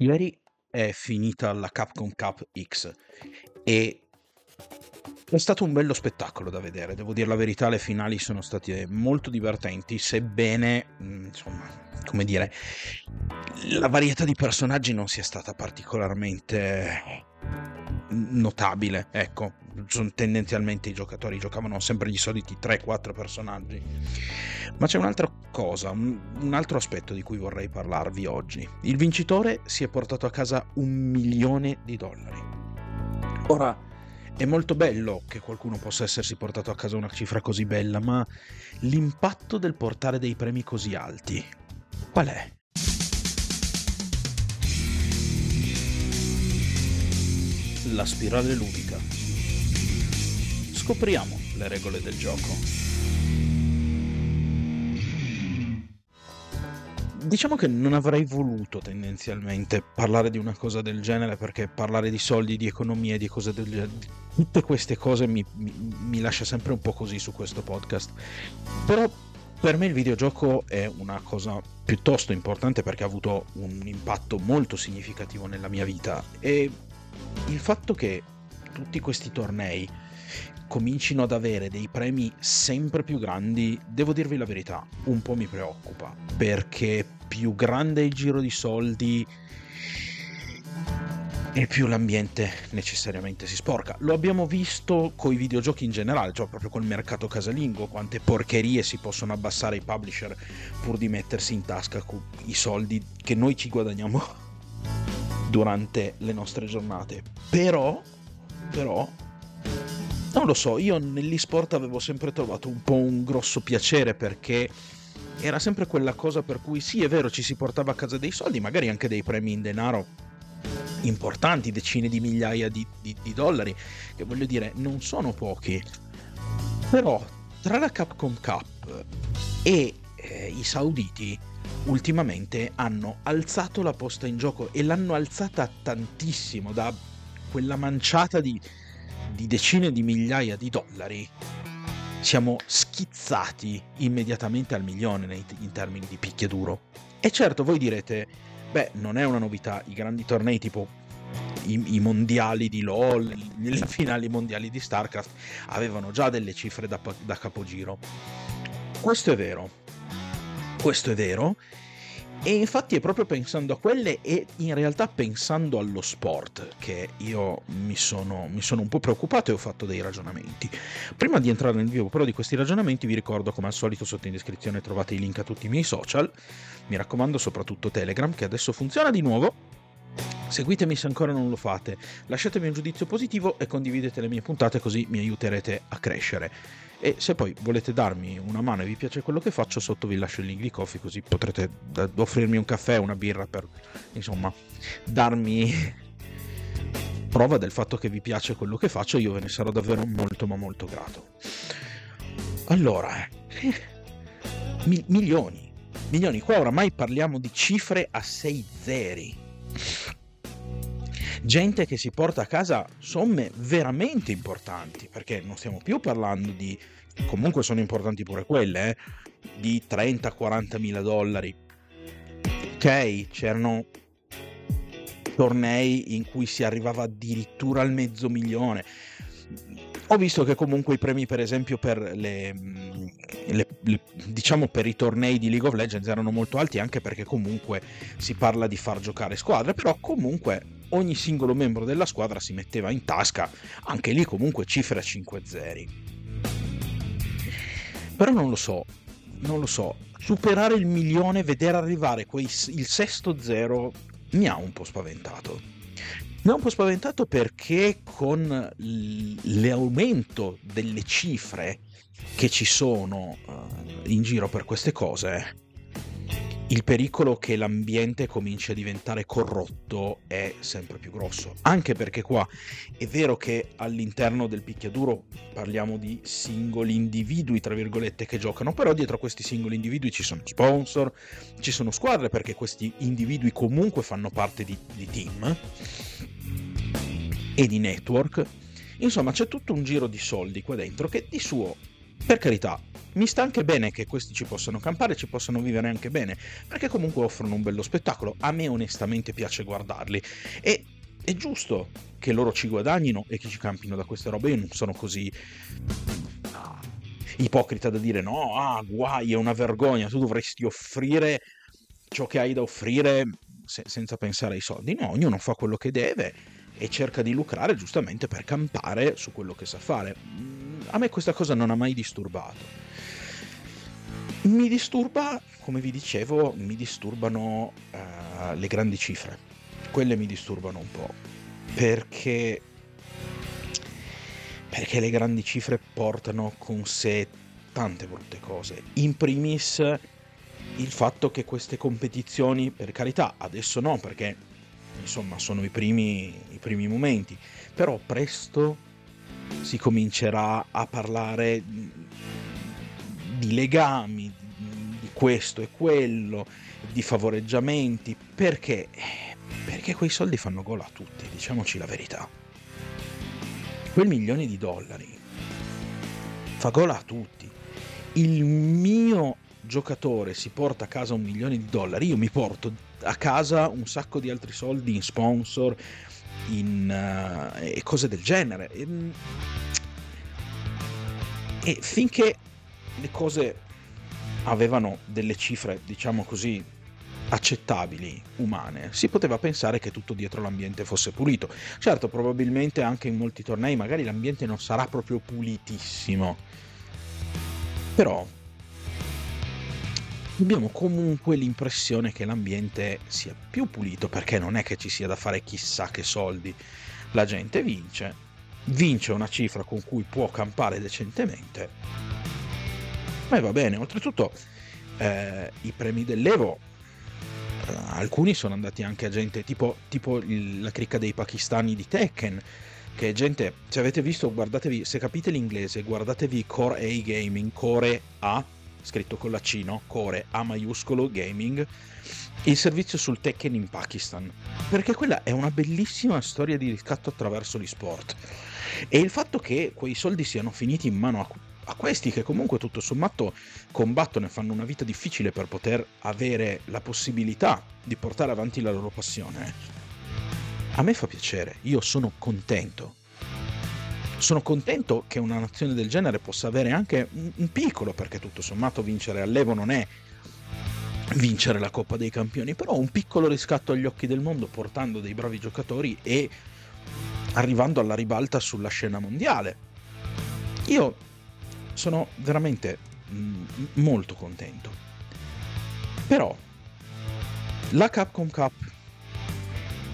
Ieri è finita la Capcom Cup X e è stato un bello spettacolo da vedere, devo dire la verità, le finali sono state molto divertenti, sebbene, mm, insomma, come dire, la varietà di personaggi non sia stata particolarmente notabile, ecco, tendenzialmente i giocatori giocavano sempre gli soliti 3-4 personaggi. Ma c'è un'altra cosa, un altro aspetto di cui vorrei parlarvi oggi. Il vincitore si è portato a casa un milione di dollari. Ora, è molto bello che qualcuno possa essersi portato a casa una cifra così bella, ma l'impatto del portare dei premi così alti, qual è? La spirale ludica. Scopriamo le regole del gioco. diciamo che non avrei voluto tendenzialmente parlare di una cosa del genere perché parlare di soldi, di economia, di cose del genere, tutte queste cose mi, mi, mi lascia sempre un po' così su questo podcast. Però per me il videogioco è una cosa piuttosto importante perché ha avuto un impatto molto significativo nella mia vita e il fatto che tutti questi tornei comincino ad avere dei premi sempre più grandi, devo dirvi la verità, un po' mi preoccupa, perché più grande è il giro di soldi e più l'ambiente necessariamente si sporca. Lo abbiamo visto con i videogiochi in generale, cioè proprio col mercato casalingo, quante porcherie si possono abbassare i publisher pur di mettersi in tasca i soldi che noi ci guadagniamo durante le nostre giornate. Però, però, non lo so, io nell'esport avevo sempre trovato un po' un grosso piacere perché era sempre quella cosa per cui sì, è vero, ci si portava a casa dei soldi, magari anche dei premi in denaro importanti, decine di migliaia di, di, di dollari, che voglio dire, non sono pochi. Però tra la Capcom Cup e eh, i sauditi ultimamente hanno alzato la posta in gioco e l'hanno alzata tantissimo da quella manciata di di decine di migliaia di dollari, siamo schizzati immediatamente al milione in termini di picchiaduro. E certo, voi direte, beh, non è una novità, i grandi tornei tipo i, i, mondiali di LOL, le finali mondiali di StarCraft avevano già delle cifre da, da capogiro. Questo è vero. Questo è vero e infatti è proprio pensando a quelle e in realtà pensando allo sport che io mi sono, mi sono, un po' preoccupato e ho fatto dei ragionamenti. Prima di entrare nel vivo però di questi ragionamenti vi ricordo come al solito sotto in descrizione trovate i link a tutti i miei social, mi raccomando soprattutto Telegram che adesso funziona di nuovo. Seguitemi se ancora non lo fate, lasciatemi un giudizio positivo e condividete le mie puntate così mi aiuterete a crescere. E se poi volete darmi una mano e vi piace quello che faccio, sotto vi lascio il link di coffee così potrete offrirmi un caffè, una birra per insomma darmi prova del fatto che vi piace quello che faccio, io ve ne sarò davvero molto ma molto grato. Allora, mi- milioni, milioni, qua oramai parliamo di cifre a 6 zeri. Gente che si porta a casa somme veramente importanti, perché non stiamo più parlando di, comunque sono importanti pure quelle, eh, di 30-40 mila dollari. Ok, c'erano tornei in cui si arrivava addirittura al mezzo milione. Ho visto che comunque i premi, per esempio, per le, le, le, diciamo per i tornei di League of Legends erano molto alti, anche perché comunque si parla di far giocare squadre, però comunque ogni singolo membro della squadra si metteva in tasca, anche lì comunque cifre a 5 zeri. Però non lo so, non lo so, superare il milione, vedere arrivare quei, il sesto zero mi ha un po' spaventato. Mi ha un po' spaventato perché con l'aumento delle cifre che ci sono uh, in giro per queste cose, il pericolo che l'ambiente cominci a diventare corrotto è sempre più grosso. Anche perché qua è vero che all'interno del picchiaduro parliamo di singoli individui, tra virgolette, che giocano, però dietro a questi singoli individui ci sono sponsor, ci sono squadre, perché questi individui comunque fanno parte di, di team e di network. Insomma, c'è tutto un giro di soldi qua dentro che di suo, per carità, mi sta anche bene che questi ci possano campare, ci possano vivere anche bene, perché comunque offrono un bello spettacolo. A me onestamente piace guardarli e è giusto che loro ci guadagnino e che ci campino da queste robe. Io non sono così ipocrita da dire no, ah, guai, è una vergogna, tu dovresti offrire ciò che hai da offrire se- senza pensare ai soldi. No, ognuno fa quello che deve e cerca di lucrare giustamente per campare su quello che sa fare. A me questa cosa non ha mai disturbato. Mi disturba, come vi dicevo, mi disturbano uh, le grandi cifre. Quelle mi disturbano un po'. Perché perché le grandi cifre portano con sé tante brutte cose. In primis il fatto che queste competizioni, per carità, adesso no, perché insomma sono i primi, i primi momenti, però presto si comincerà a parlare di legami, di questo e quello, di favoreggiamenti, perché? Perché quei soldi fanno gola a tutti, diciamoci la verità quel milione di dollari fa gola a tutti. Il mio giocatore si porta a casa un milione di dollari, io mi porto a casa un sacco di altri soldi in sponsor in, uh, e cose del genere. E, e finché le cose avevano delle cifre, diciamo così, accettabili, umane, si poteva pensare che tutto dietro l'ambiente fosse pulito. Certo, probabilmente anche in molti tornei magari l'ambiente non sarà proprio pulitissimo, però abbiamo comunque l'impressione che l'ambiente sia più pulito perché non è che ci sia da fare chissà che soldi. La gente vince, vince una cifra con cui può campare decentemente. E va bene, oltretutto eh, i premi dell'Evo alcuni sono andati anche a gente tipo, tipo la cricca dei pakistani di Tekken che gente, se avete visto, guardatevi, se capite l'inglese, guardatevi Core A Gaming, Core A, scritto con la C, no? Core A maiuscolo Gaming, il servizio sul Tekken in Pakistan, perché quella è una bellissima storia di riscatto attraverso gli sport. E il fatto che quei soldi siano finiti in mano a a questi che comunque tutto sommato combattono e fanno una vita difficile per poter avere la possibilità di portare avanti la loro passione, a me fa piacere, io sono contento. Sono contento che una nazione del genere possa avere anche un piccolo, perché tutto sommato vincere all'Evo non è vincere la Coppa dei Campioni, però un piccolo riscatto agli occhi del mondo portando dei bravi giocatori e arrivando alla ribalta sulla scena mondiale. Io sono veramente mm, molto contento. Però la Capcom Cup,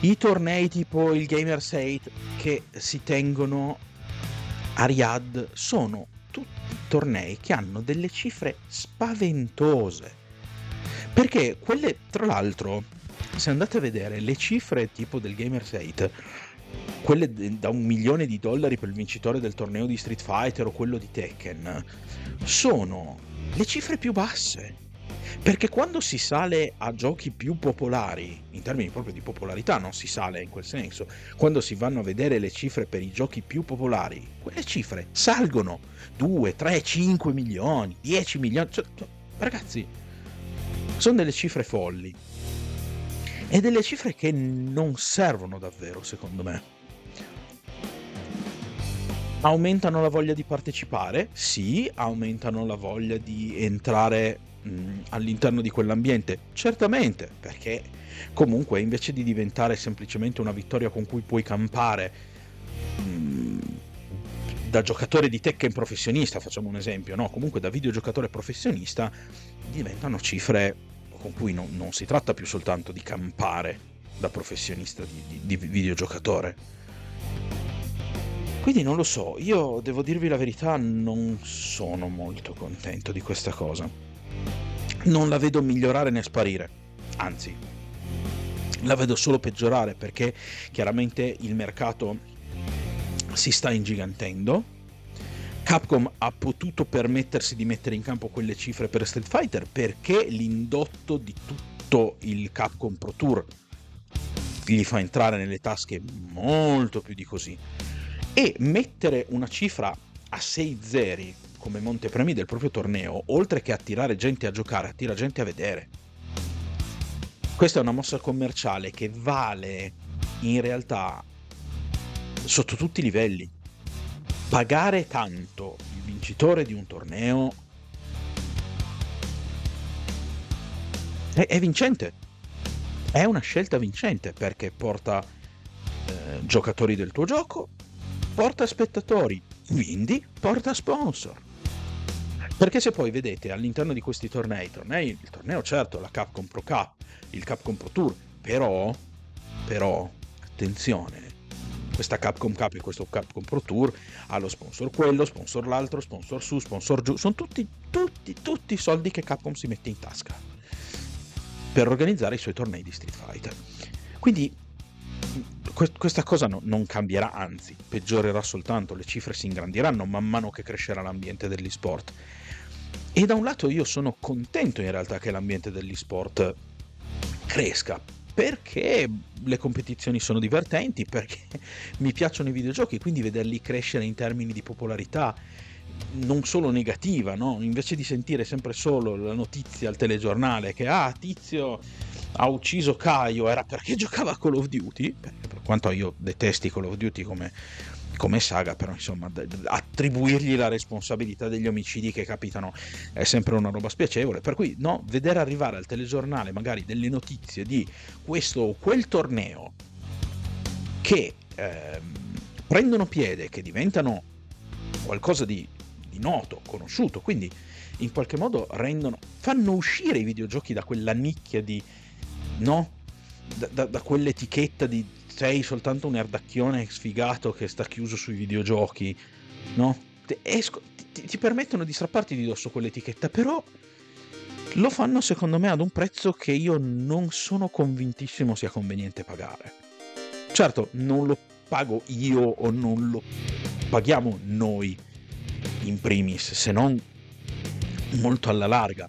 i tornei tipo il Gamers 8 che si tengono a Riyadh sono tutti tornei che hanno delle cifre spaventose. Perché quelle, tra l'altro, se andate a vedere le cifre tipo del Gamers 8 quelle da un milione di dollari per il vincitore del torneo di Street Fighter o quello di Tekken sono le cifre più basse. Perché quando si sale a giochi più popolari, in termini proprio di popolarità, non si sale in quel senso, quando si vanno a vedere le cifre per i giochi più popolari, quelle cifre salgono 2, 3, 5 milioni, 10 milioni. Cioè, cioè, ragazzi, sono delle cifre folli. E delle cifre che non servono davvero, secondo me. Aumentano la voglia di partecipare? Sì, aumentano la voglia di entrare mh, all'interno di quell'ambiente? Certamente, perché comunque invece di diventare semplicemente una vittoria con cui puoi campare mh, da giocatore di Tekken professionista, facciamo un esempio, no? Comunque da videogiocatore professionista diventano cifre con cui non, non si tratta più soltanto di campare da professionista di, di, di videogiocatore quindi non lo so, io devo dirvi la verità, non sono molto contento di questa cosa. Non la vedo migliorare né sparire, anzi, la vedo solo peggiorare perché chiaramente il mercato si sta ingigantendo. Capcom ha potuto permettersi di mettere in campo quelle cifre per Street Fighter perché l'indotto di tutto il Capcom Pro Tour gli fa entrare nelle tasche molto più di così e mettere una cifra a 6 zeri come montepremi del proprio torneo, oltre che attirare gente a giocare, attira gente a vedere. Questa è una mossa commerciale che vale in realtà sotto tutti i livelli. Pagare tanto il vincitore di un torneo è, è vincente. È una scelta vincente perché porta eh, giocatori del tuo gioco, porta spettatori, quindi porta sponsor. Perché se poi vedete all'interno di questi tornei, tornei il torneo certo, la Capcom Pro Cup, il Capcom Pro Tour, però, però, attenzione, questa Capcom Cup e questo Capcom Pro Tour ha lo sponsor quello, sponsor l'altro, sponsor su, sponsor giù, sono tutti, tutti, tutti i soldi che Capcom si mette in tasca per organizzare i suoi tornei di Street Fighter. Quindi questa cosa no, non cambierà, anzi peggiorerà soltanto, le cifre si ingrandiranno man mano che crescerà l'ambiente dell'esport. E da un lato io sono contento in realtà che l'ambiente dell'esport cresca, perché le competizioni sono divertenti, perché mi piacciono i videogiochi, quindi vederli crescere in termini di popolarità non solo negativa, no? invece di sentire sempre solo la notizia al telegiornale che ah, Tizio ha ucciso Caio era perché giocava a Call of Duty, per quanto io detesti Call of Duty come, come saga, però insomma attribuirgli la responsabilità degli omicidi che capitano è sempre una roba spiacevole, per cui no, vedere arrivare al telegiornale magari delle notizie di questo o quel torneo che eh, prendono piede, che diventano qualcosa di, di noto, conosciuto, quindi in qualche modo rendono, fanno uscire i videogiochi da quella nicchia di no? Da, da, da quell'etichetta di sei soltanto un erdacchione sfigato che sta chiuso sui videogiochi, no? Esco, ti, ti, permettono di strapparti di dosso quell'etichetta, però lo fanno secondo me ad un prezzo che io non sono convintissimo sia conveniente pagare. Certo, non lo pago io o non lo paghiamo noi in primis, se non molto alla larga.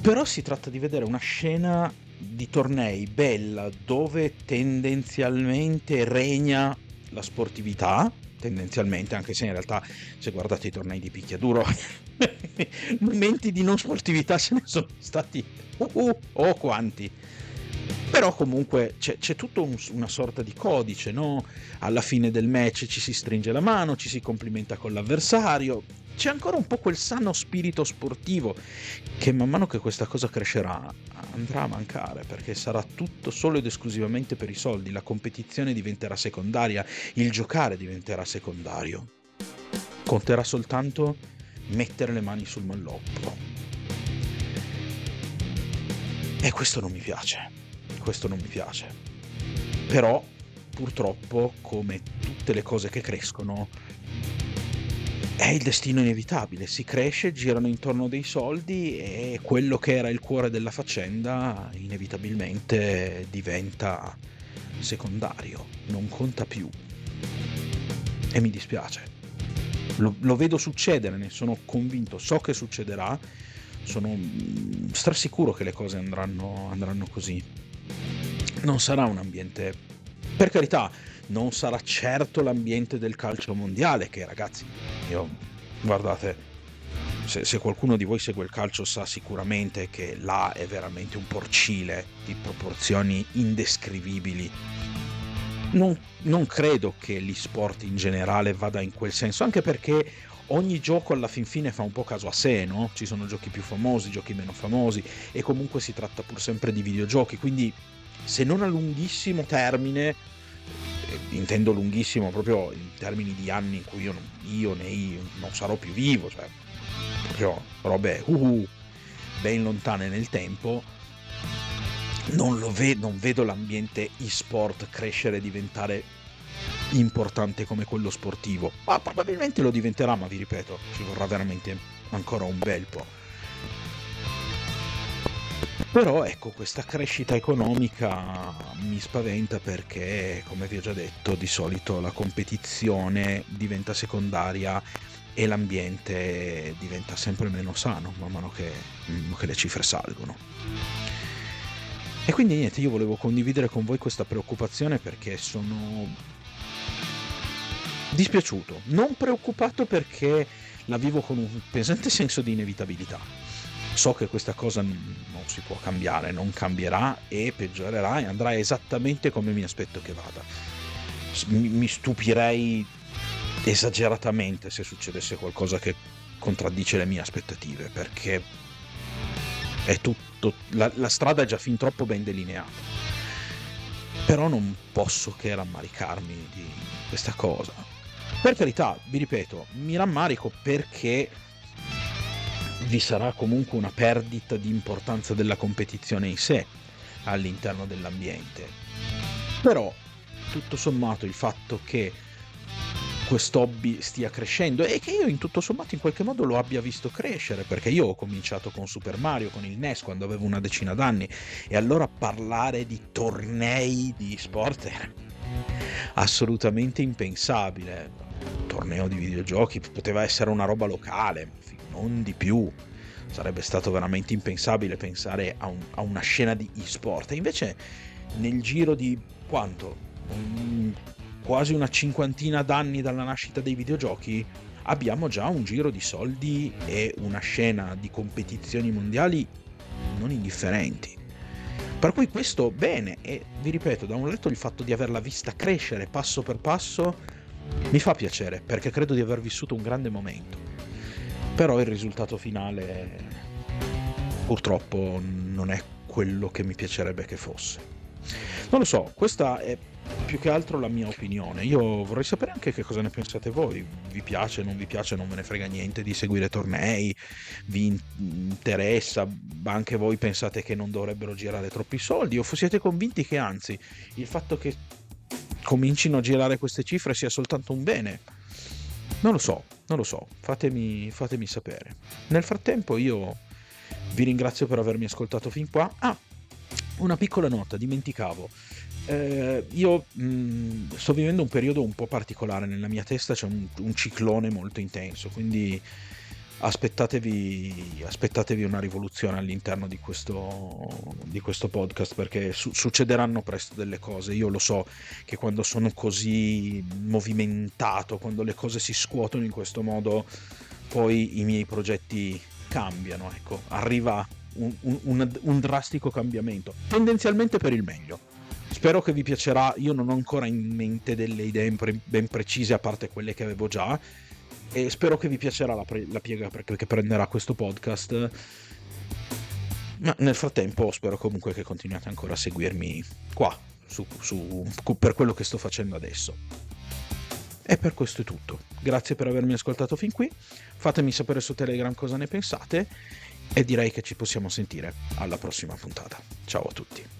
Però si tratta di vedere una scena di tornei bella dove tendenzialmente regna la sportività, tendenzialmente, anche se in realtà se guardate i tornei di picchiaduro, momenti di non sportività ce ne sono stati uh, uh, oh quanti. Però comunque c'è, c'è tutta un, una sorta di codice, no? Alla fine del match ci si stringe la mano, ci si complimenta con l'avversario, c'è ancora un po' quel sano spirito sportivo che man mano che questa cosa crescerà andrà a mancare perché sarà tutto solo ed esclusivamente per i soldi, la competizione diventerà secondaria, il giocare diventerà secondario. Conterà soltanto mettere le mani sul malloppo. E questo non mi piace, questo non mi piace. Però purtroppo, come tutte le cose che crescono, è il destino inevitabile, si cresce, girano intorno dei soldi e quello che era il cuore della faccenda inevitabilmente diventa secondario, non conta più. E mi dispiace. Lo, lo vedo succedere, ne sono convinto, so che succederà, sono mm, strasicuro che le cose andranno, andranno così. Non sarà un ambiente, per carità, non sarà certo l'ambiente del calcio mondiale, che ragazzi, io guardate, se, se, qualcuno di voi segue il calcio sa sicuramente che là è veramente un porcile di proporzioni indescrivibili. Non, non credo che l'e-sport in generale vada in quel senso, anche perché ogni gioco alla fin fine fa un po' caso a sé, no? Ci sono giochi più famosi, giochi meno famosi e comunque si tratta pur sempre di videogiochi, quindi se non a lunghissimo termine intendo lunghissimo proprio in termini di anni in cui io, né io non sarò più vivo, cioè proprio robe uh, ben lontane nel tempo, non, ve- non vedo l'ambiente e-sport crescere e diventare importante come quello sportivo. Ma probabilmente lo diventerà, ma vi ripeto, ci vorrà veramente ancora un bel po'. Però ecco, questa crescita economica mi spaventa perché, come vi ho già detto, di solito la competizione diventa secondaria e l'ambiente diventa sempre meno sano man mano che, che le cifre salgono. E quindi niente, io volevo condividere con voi questa preoccupazione perché sono dispiaciuto, non preoccupato perché la vivo con un pesante senso di inevitabilità. So che questa cosa non si può cambiare, non cambierà e peggiorerà e andrà esattamente come mi aspetto che vada. Mi stupirei esageratamente se succedesse qualcosa che contraddice le mie aspettative, perché è tutto, la, la strada è già fin troppo ben delineata. Però non posso che rammaricarmi di questa cosa. Per carità, vi ripeto, mi rammarico perché vi sarà comunque una perdita di importanza della competizione in sé all'interno dell'ambiente. Però, tutto sommato, il fatto che questo hobby stia crescendo e che io in tutto sommato in qualche modo lo abbia visto crescere perché io ho cominciato con Super Mario, con il NES quando avevo una decina d'anni e allora parlare di tornei di sport era assolutamente impensabile. Torneo di videogiochi poteva essere una roba locale, non di più. Sarebbe stato veramente impensabile pensare a, un, a una scena di e-sport. E invece nel giro di quanto? Un quasi una cinquantina d'anni dalla nascita dei videogiochi, abbiamo già un giro di soldi e una scena di competizioni mondiali non indifferenti. Per cui questo bene e vi ripeto, da un lato il fatto di averla vista crescere passo per passo mi fa piacere perché credo di aver vissuto un grande momento. Però il risultato finale purtroppo non è quello che mi piacerebbe che fosse. Non lo so, questa è più che altro la mia opinione. Io vorrei sapere anche che cosa ne pensate voi. Vi piace, non vi piace, non ve ne frega niente di seguire tornei, vi interessa, anche voi pensate che non dovrebbero girare troppi soldi o siete convinti che anzi il fatto che comincino a girare queste cifre sia soltanto un bene. Non lo so, non lo so, fatemi, fatemi sapere. Nel frattempo io vi ringrazio per avermi ascoltato fin qua. Ah, una piccola nota, dimenticavo. Eh, io mh, mm, sto vivendo un periodo un po' particolare nella mia testa, c'è un, un ciclone molto intenso, quindi aspettatevi, aspettatevi una rivoluzione all'interno di questo, di questo podcast perché su- succederanno presto delle cose. Io lo so che quando sono così movimentato, quando le cose si scuotono in questo modo, poi i miei progetti cambiano. Ecco, arriva un, un, un drastico cambiamento, tendenzialmente per il meglio. Spero che vi piacerà, io non ho ancora in mente delle idee ben precise a parte quelle che avevo già e spero che vi piacerà la, pre- la piega che prenderà questo podcast. Ma nel frattempo spero comunque che continuiate ancora a seguirmi qua, su, su, per quello che sto facendo adesso. E per questo è tutto. Grazie per avermi ascoltato fin qui. Fatemi sapere su Telegram cosa ne pensate e direi che ci possiamo sentire alla prossima puntata. Ciao a tutti.